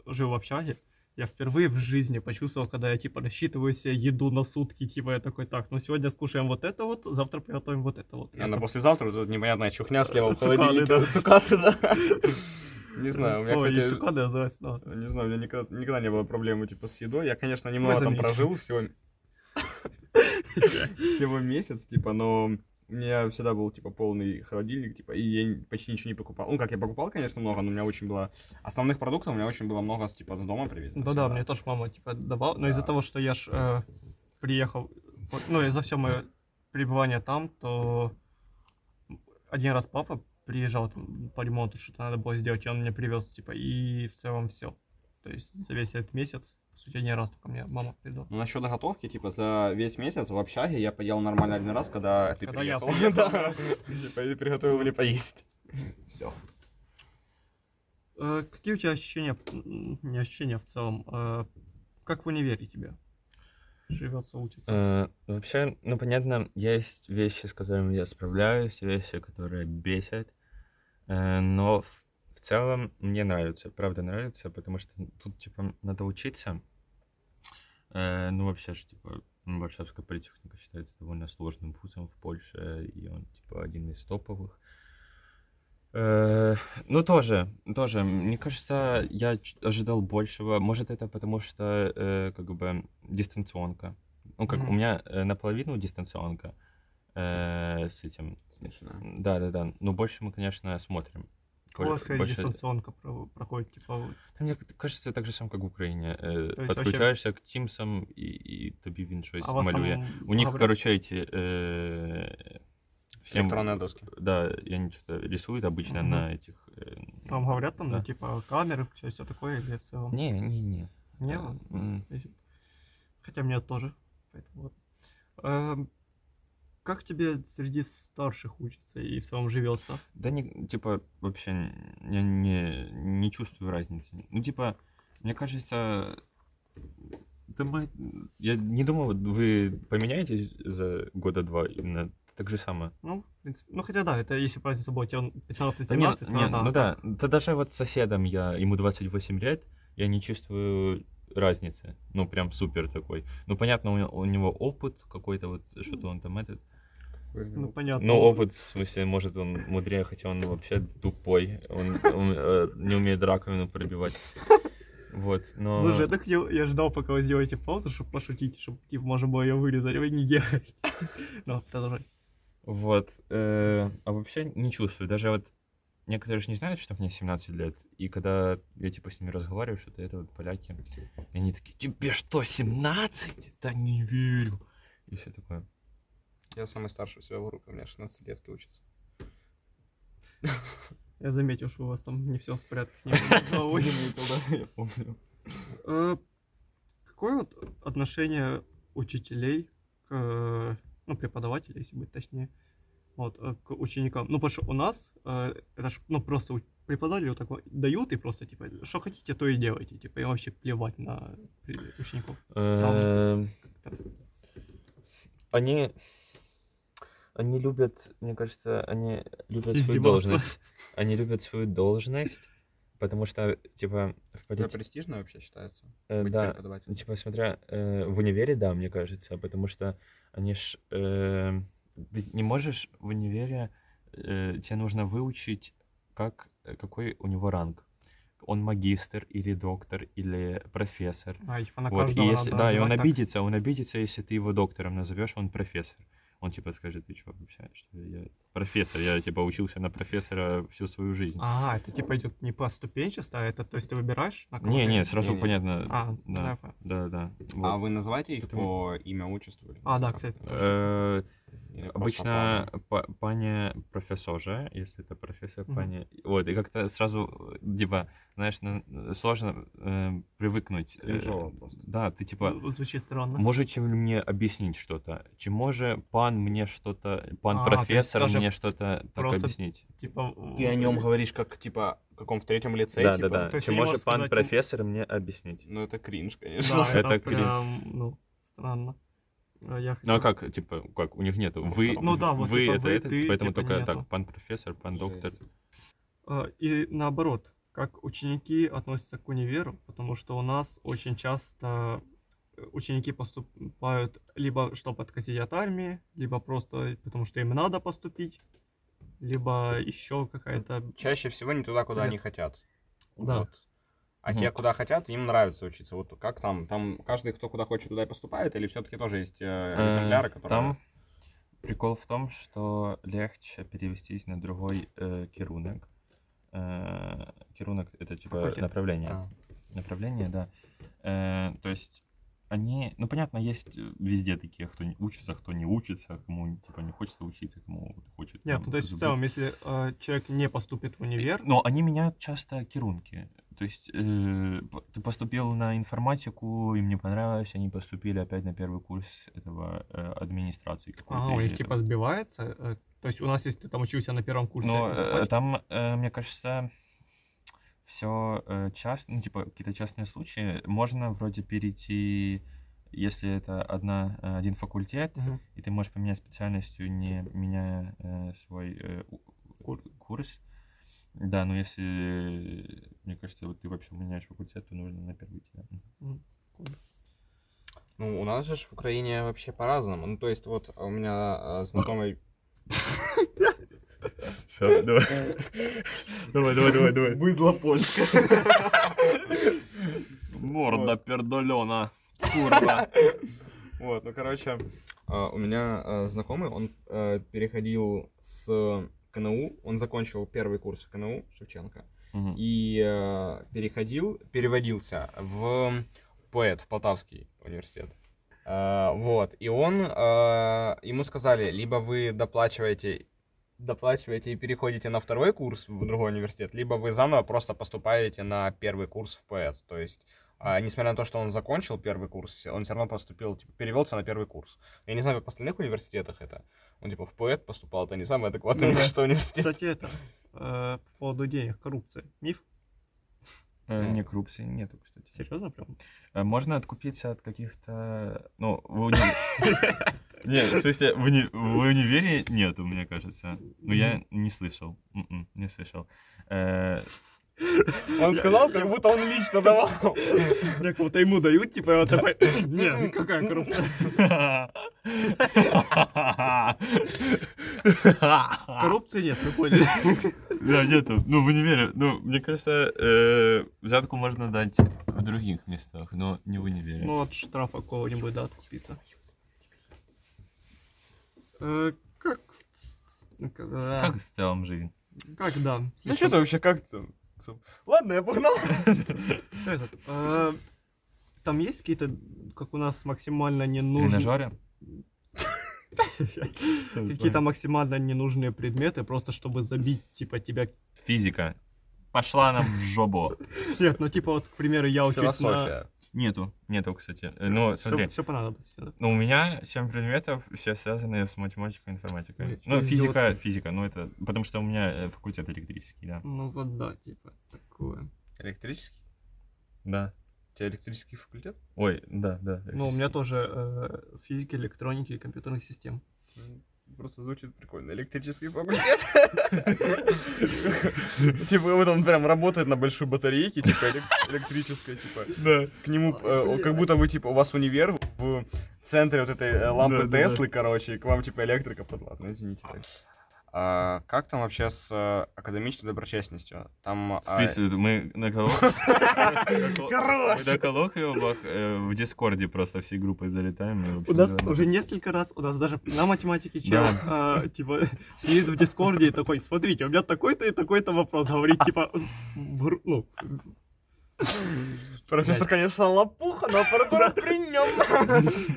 жил в общаге, я впервые в жизни почувствовал, когда я, типа, рассчитываю себе еду на сутки, типа, я такой, так, ну сегодня скушаем вот это вот, завтра приготовим вот это вот.
А
Я
на послезавтра тут непонятная чухня [LAUGHS] слева в холодильнике.
да.
Цукаты, да. [LAUGHS] Не знаю, у меня,
Ой,
кстати,
цукаты называется, да.
Не знаю, у меня никогда, никогда не было проблемы типа с едой. Я, конечно, немного там прожил всего [LAUGHS] всего месяц, типа, но у меня всегда был типа полный холодильник, типа, и я почти ничего не покупал. Ну, как я покупал, конечно, много, но у меня очень было основных продуктов, у меня очень было много типа с дома привезено.
Да-да,
всегда.
мне тоже мама, типа, давала, но из-за
Да.
того, что я ж э, приехал, ну, и за все мое пребывание там, то один раз папа приезжал там по ремонту, что-то надо было сделать, и он мне привез, типа, и в целом все. То есть за весь этот месяц, сути, один раз только мне мама передала.
Ну, насчет готовки, типа, за весь месяц в общаге я поел нормально один раз, когда ты
Когда я
приехал.
приехал, [LAUGHS]
Да. Приготовил мне поесть. Все.
Э, какие у тебя ощущения, не ощущения в целом, э, как в универе тебе живется, учится?
Э, Вообще, ну, понятно, есть вещи, с которыми я справляюсь, вещи, которые бесят, э, но в целом мне нравится, правда нравится, потому что тут, типа, надо учиться. Э, Ну, вообще же, типа, м, Варшавская политехника считается довольно сложным вузом в Польше, и он, типа, один из топовых. Э, Ну, тоже, тоже. Мне кажется, я ожидал большего. Может, это потому что, э, как бы, дистанционка. Ну, как у
Мгм.
меня э, наполовину дистанционка э, с этим.
Смешно.
Да, да, да. Но больше мы, конечно, смотрим
У вас
Коль-
какая
больше-
дистанционка про- проходит, типа, вот,
Та Мне кажется, так же сам, как в Украине. Э,
То есть вообще-
Подключаешься к Тімсам і, і тобі він щось
а у вас
малює.
там
У них,
говорят-
короче, эти... э, всем-
Электронные доски.
Да, и они что-то рисуют обычно
Мгм.
на этих... э,
Вам говорят там, ну,
да.
типа, камеры, все, все такое, или в целом?
Не, не, не.
Не,
Э, м.
Если- Хотя мне тоже. Поэтому вот. как тебе среди старших учится и в целом живется?
Да не, типа, вообще я не, не чувствую разницы. Ну, типа, мне кажется, да мы- я не думаю, вот вы поменяетесь за года два именно так же самое.
Ну, в принципе, ну хотя да, это если разница была тебе 15-17,
Да не,
то
не,
да.
ну да, да даже вот с соседом я, ему 28 лет, я не чувствую разницы. Ну, прям супер такой. Ну, понятно, у, него- у него опыт какой-то, вот что-то он там этот.
Ну понятно.
Ну, опыт, в смысле, может, он мудрее, хотя он вообще тупой. Он, он, э, не умеет раковину пробивать. Вот, но...
Слушай, я так хотел- я ждал, пока вы сделаете паузу, чтобы пошутить, чтобы типа можно было ее вырезать, вы не делаете. [LAUGHS] Ну, продолжай.
Вот. э, а вообще не чувствую. Даже вот некоторые же не знают, что мне 17 лет. И когда я типа с ними разговариваю, что-то это вот поляки, и они такие, тебе что, 17? Да не верю. И все такое.
Я самый старший у себя в группе, у меня 16 летки учатся.
Я заметил, что у вас там не все в порядке с [LAUGHS] ним. головой.
я помню.
Э, Какое вот отношение учителей к, ну, преподавателей, если быть точнее, вот, э, к ученикам? Ну, потому что у нас это ж, ну, просто преподаватели вот так вот дают и просто, типа, что хотите, то и делайте, типа, и вообще плевать на учеников.
Эм,
Как-то.
Они... Они любят, мне кажется, они любят свою должность. Они любят свою должность, потому что, типа, в
Это
политике...
престижно вообще считается?
Э, да, типа, смотря э, в универе, да, мне кажется, потому что они ж... э, ты не можешь в универе... э, тебе нужно выучить, как, э, какой у него ранг. Он магистр или доктор или профессор.
А, типа, на
Вот, и если, да, и он
так.
обидится, он обидится, если ты его доктором назовешь, он профессор. Он типа скажет, ты что вообще, что я профессор, я типа учился на профессора всю свою жизнь.
А, это типа идет не по ступенчасто, а это, то есть ты выбираешь? на кого
не, не, сразу
Не-не.
понятно.
А,
да,
да.
да, да.
А
вот.
вы называете их
Потому-
по имя отчеству? или
А, да, кстати.
Э, Обычно па- пане профессорже, если это профессор пане. Вот, и как-то сразу, типа, знаешь, на- сложно э, привыкнуть. э,
просто.
Да, ты типа,
Ну, Звучит странно.
можете ли мне объяснить что-то? Чи може пан мне что-то, пан
А,
профессор
даже
мне что-то так
просто
объяснить?
Типа...
Ты о нем говоришь как, типа, каком в третьем лице,
Да,
типа?
да, да.
То есть
Чи
ты не
може
можешь
пан
сказать,
профессор мне объяснить?
Ну, это кринж,
Да,
конечно.
это,
Это кринж.
прям, ну, странно. А Я
Ну а
хотел-
как, типа, как, у них нету. Вы.
Ну да, вот
вы
типа
это,
вы,
это,
ты,
поэтому
типа,
только
нету.
так, пан профессор, пан доктор.
А, И наоборот, как ученики относятся к универу, потому что у нас очень часто ученики поступают либо чтобы откосить от армии, либо просто потому что им надо поступить, либо еще какая-то...
Чаще всего не туда, куда
Нет.
они хотят.
Да.
Вот. А
Мгм.
те, куда хотят, им нравится учиться. Вот как там? Там каждый, кто куда хочет, туда и поступает? Или все-таки тоже есть э,
Э,
экземпляры, которые...
Там прикол в том, что легче перевестись на другой э, керунок. Э, керунок это типа
Факультет.
направление.
А.
Направление, да. Э, то есть они, ну понятно, есть э, везде такие, кто не учится, кто не учится, кому типа не хочется учиться, кому хочет.
Нет,
там,
ну то есть в
забыть.
целом, если э, человек не поступит в универ,
Но они меняют часто керунки. То есть э, ты поступил на информатику, им не понравилось, они поступили опять на первый курс этого э, администрации
а, у них типа сбивается. э, то есть у нас, если ты там учился на первом курсе,
э,
информатики,
там, э, мне кажется, все часто, ну, типа, какие-то частные случаи, можно вроде перейти, если это одна, э, один факультет,
Мгм.
и ты можешь поменять специальностью, не меняя э, свой э,
Курс.
курс. Да, но если, мне кажется, вот ты вообще меняешь факультет, то нужно на первый тебя.
Ну, у нас же в Украине вообще по-разному. Ну, то есть, вот у меня э, знакомый... [LAUGHS]
Все, давай. Давай, давай, давай, давай.
Быдло польское.
Морда пердолена. Курва. [LAUGHS]
Вот, ну, короче, э, у меня э, знакомый, он э, переходил с КНУ, он закончил первый курс КНУ Шевченко, и э, переходил, переводился в ПОЭТ, в Полтавский университет. Э, вот, и он, э, ему сказали, либо вы доплачиваете, доплачиваете и переходите на второй курс в другой университет, либо вы заново просто поступаете на первый курс в ПОЭТ. То есть, а, несмотря на то, что он закончил первый курс, он все равно поступил, типа, перевелся на первый курс. Я не знаю, как в остальных университетах это. Он, типа, в ПОЭТ поступал, это не самый адекватный,
Ну
кажется, университет.
Кстати, это э, по поводу денег, коррупция. Миф?
Э, Не, коррупции нету, кстати.
Серьезно прям?
Э, Можно откупиться от каких-то... Ну, в уни- [LAUGHS] Не, в смысле, в уни- в универе нету, мне кажется. Ну, я не слышал. М-м, Не слышал.
Он сказал, как будто он лично давал.
Мне кого-то ему дают, типа, он такой, нет, какая коррупция? Коррупции нет, вы поняли.
Да, нету. Ну, в универе. Ну, мне кажется, э, взятку можно дать в других местах, но не в универе.
Ну, от штрафа какого-нибудь, да, откупиться. Э, Как в э,
Как в целом жизнь?
Как, да.
Ну что ты вообще, как ты? Ладно, я погнал. [LAUGHS]
Этот, э, Там есть какие-то, как у нас, максимально ненужные...
Тренажеры? [LAUGHS]
Какие-то максимально ненужные предметы, просто чтобы забить, типа, тебя...
Физика. Пошла нам в жопу.
Нет, ну, типа, вот, к примеру, я учусь на...
Нету, нету, кстати. Э, Ну, смотри,
Все, понадобится. да.
ну, у меня 7 предметов, все связаны с математикой и информатикой.
Ой,
Ну, физика,
идиотка.
физика, ну это, потому что у меня э, факультет электрический, да.
Ну, вот да, типа, такое.
Электрический?
Да.
У тебя электрический факультет?
Ой, да, да.
Ну, у меня тоже э, физики, электроники и компьютерных систем.
Просто звучит прикольно. Электрический факультет. [LAUGHS] Типа вот он прям работает на большой батарейке, типа элек- электрической, типа.
Да.
К нему, э, как будто вы, типа, у вас универ в центре вот этой э, лампы. Теслы, короче, и к вам, типа, электрика под... Ладно, извините. А как там вообще с э, академической доброчестностью? Там...
В
а,
мы на коллоквиумах [LAUGHS] э, в Дискорде просто всей группой залетаем.
У нас уже несколько раз, у нас даже на математике чел, а, типа, сидит в Дискорде и такой, смотрите, у меня такой-то и такой-то вопрос, говорит, типа, ну, [LAUGHS]
Профессор, конечно, лопуха, но аппаратура при нем.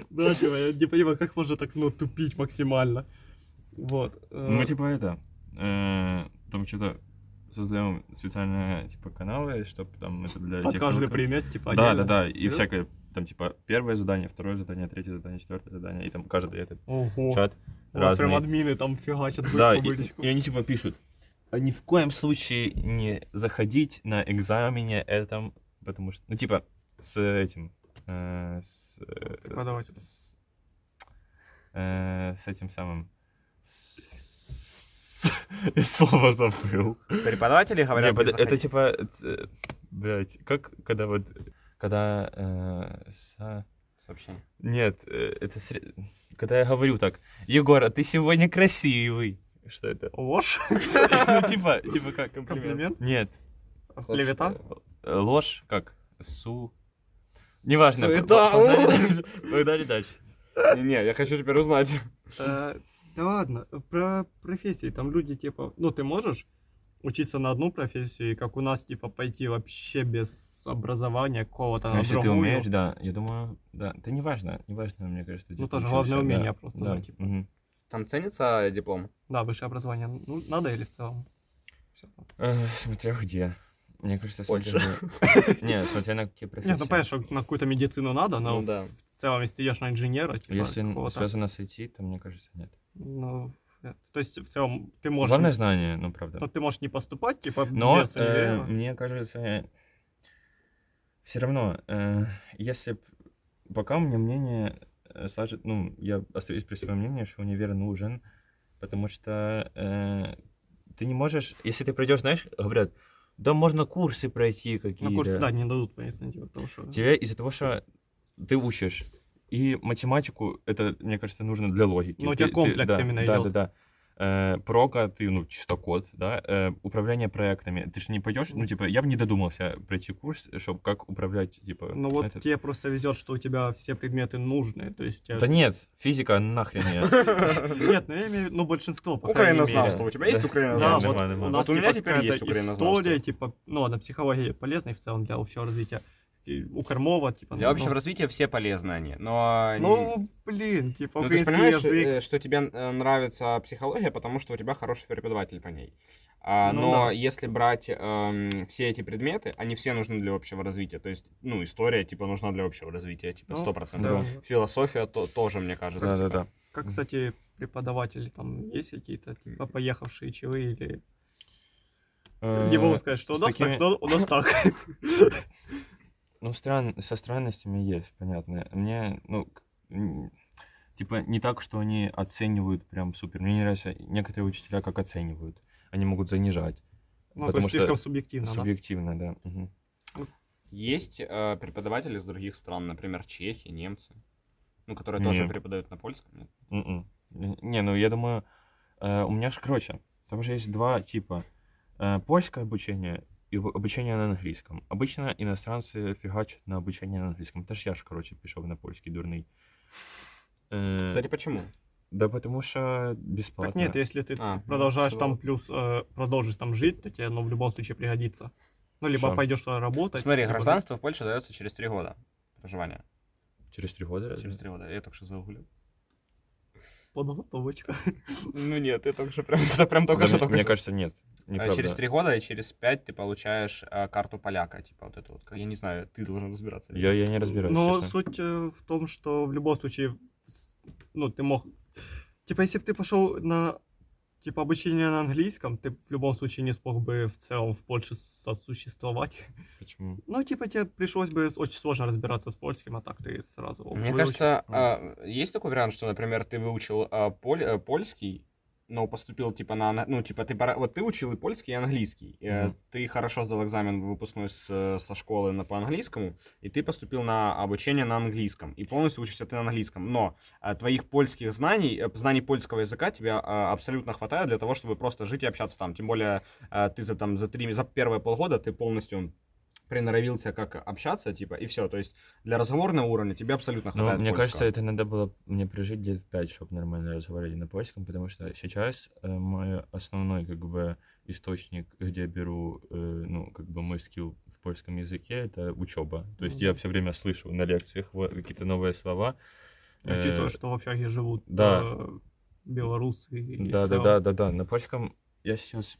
[LAUGHS]
да, типа, я не понимаю, как можно так, ну, тупить максимально. Вот. э,
Мы типа это, э, там что-то создаем специальные типа каналы, чтобы там это для
под каждый предмет, типа,
Да, да, да, и всякое, там типа первое задание, второе задание, третье задание, четвертое задание, и там каждый этот
Ого.
чат
У вас прям админы там фигачат
Да, и, и они типа пишут, «А ни в коем случае не заходить на экзамене этом, потому что, ну типа с этим, э, с, э, с, э, с этим самым, я слово забыл.
Преподаватели говорят,
Не, под-
не
это
заходи.
типа, ц- блядь, как когда вот, когда, э, со-
Сообщение.
нет, э, это сре- когда я говорю так, Егор, а ты сегодня красивый. Что это?
Ложь? [LAUGHS]
Ну, типа, типа как комплимент? Нет.
Клевета?
Э, Ложь, как? Су. Неважно.
Суета.
Погнали дальше.
Не, я хочу теперь узнать. [LAUGHS]
Э, Да ладно, про профессии. Там люди, типа, ну, ты можешь учиться на одну профессию, и как у нас, типа, пойти вообще без образования какого-то
Ну,
на
Если ты умеешь, да, я думаю, да. Это не важно, не важно, мне кажется.
Ну,
типа,
тоже
учился,
главное
да,
умение просто,
да,
ну, типа.
мгм.
Там ценится диплом?
Да, высшее образование. Ну, надо или в целом?
Э, Смотря где. Мне кажется, смотря. [LAUGHS] Нет, смотря на какие профессии.
Нет, ну понятно, что на какую-то медицину надо, но
Ну да.
в целом, если ты идешь на инженера, типа,
Если связано с IT, то мне кажется, нет.
Ну, э, то есть, в целом, ты можешь...
Главное знание, ну, правда.
Ну, ты можешь не поступать, типа,
Но
без
э, мне кажется, все равно, э, если пока у меня мнение э, сложит, ну, я остаюсь при своем мнении, что универ нужен, потому что э, ты не можешь, если ты пройдешь, знаешь, говорят, да можно курсы пройти какие-то.
На курсе, да, не дадут, понятное дело, потому что...
Тебе из-за того, что ты учишь, и математику, это, мне кажется, нужно для логики.
Ну, у
Ты-
тебя
ты-
комплекс
да,
именно
Да,
идёт.
да, да. Э, прока, ты, ну, чисто код, да, э, управление проектами. Ты же не пойдешь, ну, типа, я бы не додумался пройти курс, чтобы как управлять, типа,
Ну вот
этот-
тебе просто везет, что у тебя все предметы нужные, то есть... тебя-
Да нет, физика нахрен [LAUGHS] я.
Нет, ну я имею в виду, ну большинство, по.
Украинознавство. У тебя есть
Да.
Да,
украинознавство?
вот у
меня
типа,
теперь есть украинознавство.
история, типа, ну ладно, психология полезна и в целом для общего развития. У Кормова, типа...
Для
ну,
общего развития все полезны они, но...
Ну, блин, типа,
Ну, ты понимаешь,
язык.
э, что тебе э, нравится психология, потому что у тебя хороший преподаватель по ней. А,
Ну
но
да.
если брать эм, все эти предметы, они все нужны для общего развития. То есть, ну, история, типа, нужна для общего развития, типа,
Ну,
сто процентов.
целом.
Философия то- тоже, мне кажется.
Да, да,
типа.
да.
Как, кстати, преподаватели там есть какие-то, типа, поехавшие чевы или...
Э,
Не могу сказать, что у нас
такими-
так, но у нас так. [LAUGHS]
Ну, стран... со странностями есть, понятно. Мне, ну, типа, не так, что они оценивают прям супер. Мне не нравится некоторые учителя как оценивают. Они могут занижать.
Ну, то
потому
есть
что
слишком субъективно, да?
Субъективно, да. мгм.
Есть э, преподаватели из других стран, например, чехи, немцы, ну, которые тоже
Не.
преподают на польском. нет?
Мгм. Н- Не, ну я думаю, э, у меня же, короче, там же есть два типа. Э, Польское обучение и обучение на английском. Обычно иностранцы фигачат на обучение на английском. Это ж я ж, короче, пішов на польский дурный. Э,
Кстати, почему?
Да потому что бесплатно.
Так нет, если ты
А,
продолжаешь
ну,
там плюс, э, продолжишь там жить, то тебе, ну, в любом случае пригодится. Ну, либо пойдешь туда работать.
Смотри,
либо-
гражданство в Польше дается через три года проживания.
Через три года? разве?
Через три года. Я только что загуглил.
Подготовочка.
Ну нет, ты только что прям, [LAUGHS] это прям только
Да
что
мне-
только
Мне кажется, нет.
А
Неправда.
Через три года и через пять ты получаешь э, карту поляка, типа вот эту вот. Как- Я не знаю, ты должен разбираться.
Я, я не разбираюсь,
Но
честно.
суть э, в том, что в любом случае, ну, ты мог... Типа, если бы ты пошел на, типа, обучение на английском, ты в любом случае не смог бы в целом в Польше сосуществовать.
Почему?
Ну, типа, тебе пришлось бы очень сложно разбираться с польским, а так ты сразу
Мне
выучил.
кажется, а, есть такой вариант, что, например, ты выучил а, поль- э, польский, но поступил типа на, ну типа ты вот ты учил и польский, и английский, Э,
Мгм.
ты хорошо сдал экзамен выпускной с, э, со школы на по английскому, и ты поступил на обучение на английском, и полностью учишься ты на английском, но а, твоих польских знаний, э, знаний польского языка тебе а, абсолютно хватает для того, чтобы просто жить и общаться там, тем более а, ты за там за три за первые полгода ты полностью приноровился, как общаться, типа, и все. То есть для разговорного уровня тебе абсолютно
Ну,
хватает
мне
польского.
кажется, это надо было мне прожить лет пять, чтобы нормально разговаривать на польском, потому что сейчас э, мой основной, как бы, источник, где я беру, э, ну, как бы, мой скилл в польском языке, это учеба. То есть я
Мгм.
все время слышу на лекциях какие-то новые слова. Э,
Учитывая, что в общаге живут
да.
э, белорусы. и
Да, да, да, да, да. На польском я сейчас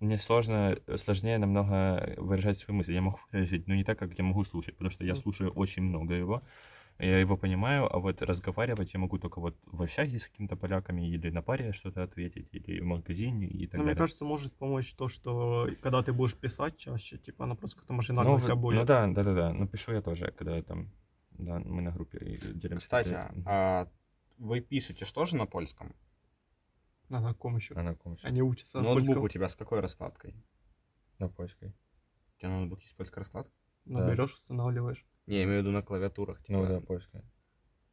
мне сложно, сложнее намного выражать свои мысли. Я могу выразить, но не так, как я могу слушать, потому что я слушаю очень много его. Я его понимаю, а вот разговаривать я могу только вот в общаге с какими-то поляками или на паре что-то ответить, или в магазине и так
Но мне
далее.
кажется, может помочь то, что когда ты будешь писать чаще, типа она просто как-то машинально
ну,
у тебя будет.
ну да, да, да, да. Ну пишу я тоже, когда там, да, мы на группе делимся.
Кстати, а вы пишете что же на польском?
На каком еще?
А на каком ещё?
Они учатся на
Ноутбук
польском.
у тебя с какой раскладкой?
На польской.
У тебя ноутбук есть польская раскладка?
Ну,
да.
берешь, устанавливаешь.
Не, я имею в виду на клавиатурах.
Ну
типа,
да, польская.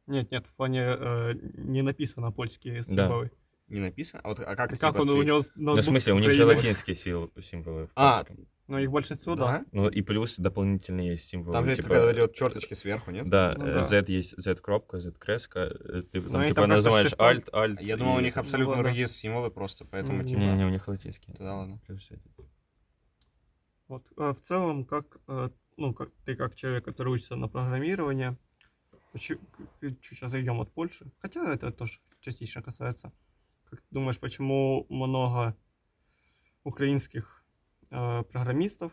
Нет, нет, в плане э, не написано польские символы.
Не написано? А, вот, а как,
Как,
типа,
он
ты-
у него
Ну, в
ноутбук
смысле, у них же латинские символы. в
А,
польском.
Ну, их большинство, да.
Ну и плюс дополнительные есть символы.
Там же есть
типа,
какая-то идет черточки сверху, нет?
Да,
Ну
э,
да.
Z есть Z кропка, Z креска. э, Ты
Ну,
там
они
типа
там
называешь Alt, Alt.
Я думал, у
и-
них абсолютно
ладно.
другие символы просто, поэтому
Мгм.
типа...
Не, не, у них латинские.
Тогда ладно.
Плюс эти.
Вот. А в целом, как, э, ну, как ты как человек, который учится на программирование, почему- к- чуть отойдем от Польши, хотя это тоже частично касается. Как ты думаешь, почему много украинских э, программистов,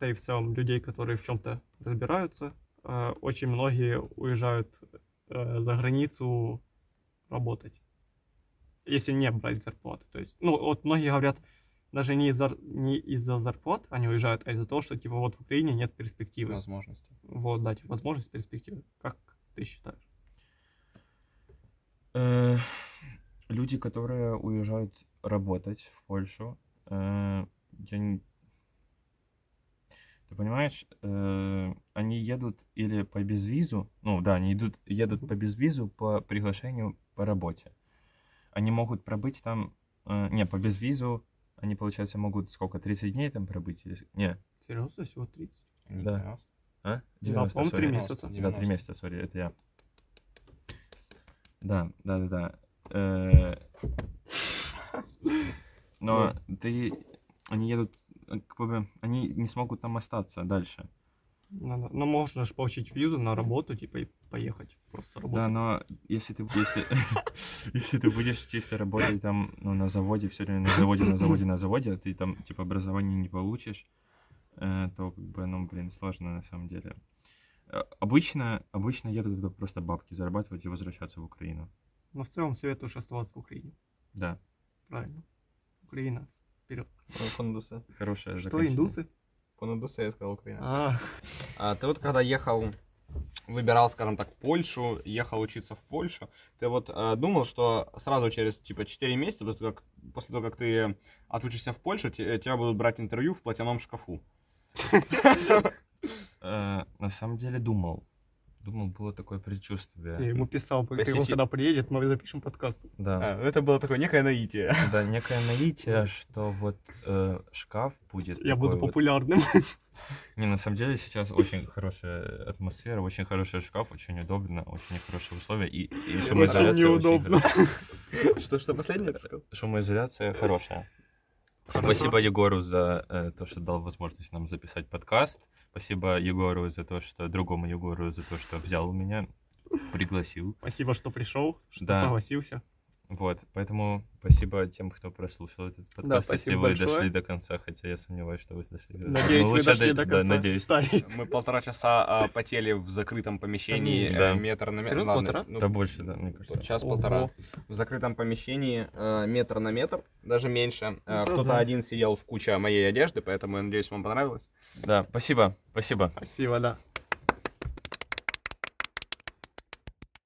да и в целом людей, которые в чем-то разбираются, э, очень многие уезжают э, за границу работать, если не брать зарплаты. То есть, ну, вот многие говорят, даже не из-за, не из-за зарплат они уезжают, а из-за того, что, типа, вот в Украине нет перспективы.
Возможности.
Вот, дать возможность перспективы. Как ты считаешь?
Э, Люди, которые уезжают работать в Польшу, э, я не- Ты понимаешь, э, они едут или по безвизу, ну да, они идут, едут по безвизу по приглашению по работе. Они могут пробыть там, э, не, по безвизу, они, получается, могут сколько, 30 дней там пробыть? Или... Не,
Серьезно, всего 30?
Не
Да.
90.
а?
Да, по-моему, три
sorry.
месяца.
Да, три
90.
месяца, сори, это я. Да, да, да, да. Э, [LAUGHS] Но ты, они едут, как бы, они не смогут там остаться дальше.
Надо. Ну, можно же получить визу на работу, типа, и поехать просто работать.
Да, но если ты, если, [LAUGHS] если ты будешь чисто работать там, ну, на заводе, все время на заводе, на заводе, на заводе, а ты там, типа, образование не получишь, э, то, как бы, ну, блин, сложно на самом деле. Э, Обычно, обычно едут туда просто бабки зарабатывать и возвращаться в Украину.
Но в целом советуешь оставаться в Украине.
Да,
Правильно. Украина. Вперед.
Фондусы.
хорошая
Что, индусы?
Фондусы, я сказал Украина.
А,
А ты вот когда ехал, выбирал, скажем так, Польшу, ехал учиться в Польшу, ты вот э, думал, что сразу через, типа, 4 месяца, после того, как, после того, как ты отучишься в Польшу, те- тебя будут брать интервью в платяном шкафу?
Э, на самом деле думал. Думал, было такое предчувствие.
я ему писал, ты
Посети-
он когда приедет, мы запишем подкаст.
Да.
А, это было такое некое наитие. [LAUGHS]
Да, некое наитие, что вот э, шкаф будет.
Я буду
вот-
популярным.
Не, на самом деле сейчас очень хорошая атмосфера, очень хороший шкаф, очень удобно, очень хорошие условия. И, и
Очень
шумоизоляция
неудобно.
хорошая.
Что, что последнее ты сказал?
Шумоизоляция хорошая. Спасибо Егору за э, то, что дал возможность нам записать подкаст. Спасибо Егору за то, что другому Егору за то, что взял меня, пригласил.
Спасибо, что пришел, что
Да.
согласился.
Вот, поэтому спасибо тем, кто прослушал этот подкаст, если
спасибо
вы
большое.
дошли до конца, хотя я сомневаюсь, что вы дошли до
Надеюсь,
Ну,
вы дошли
до-
до
да,
конца.
надеюсь.
Старый.
Мы полтора часа а, потели в закрытом помещении,
Да.
э, метр на метр.
Серьезно,
Ладно,
полтора?
ну,
Да больше, да, мне кажется.
Час-полтора.
Ого.
В закрытом помещении э, метр на метр, даже меньше.
Да,
Кто-то
да.
один сидел в куче моей одежды, поэтому я надеюсь, вам понравилось.
Да, спасибо, спасибо.
Спасибо, да.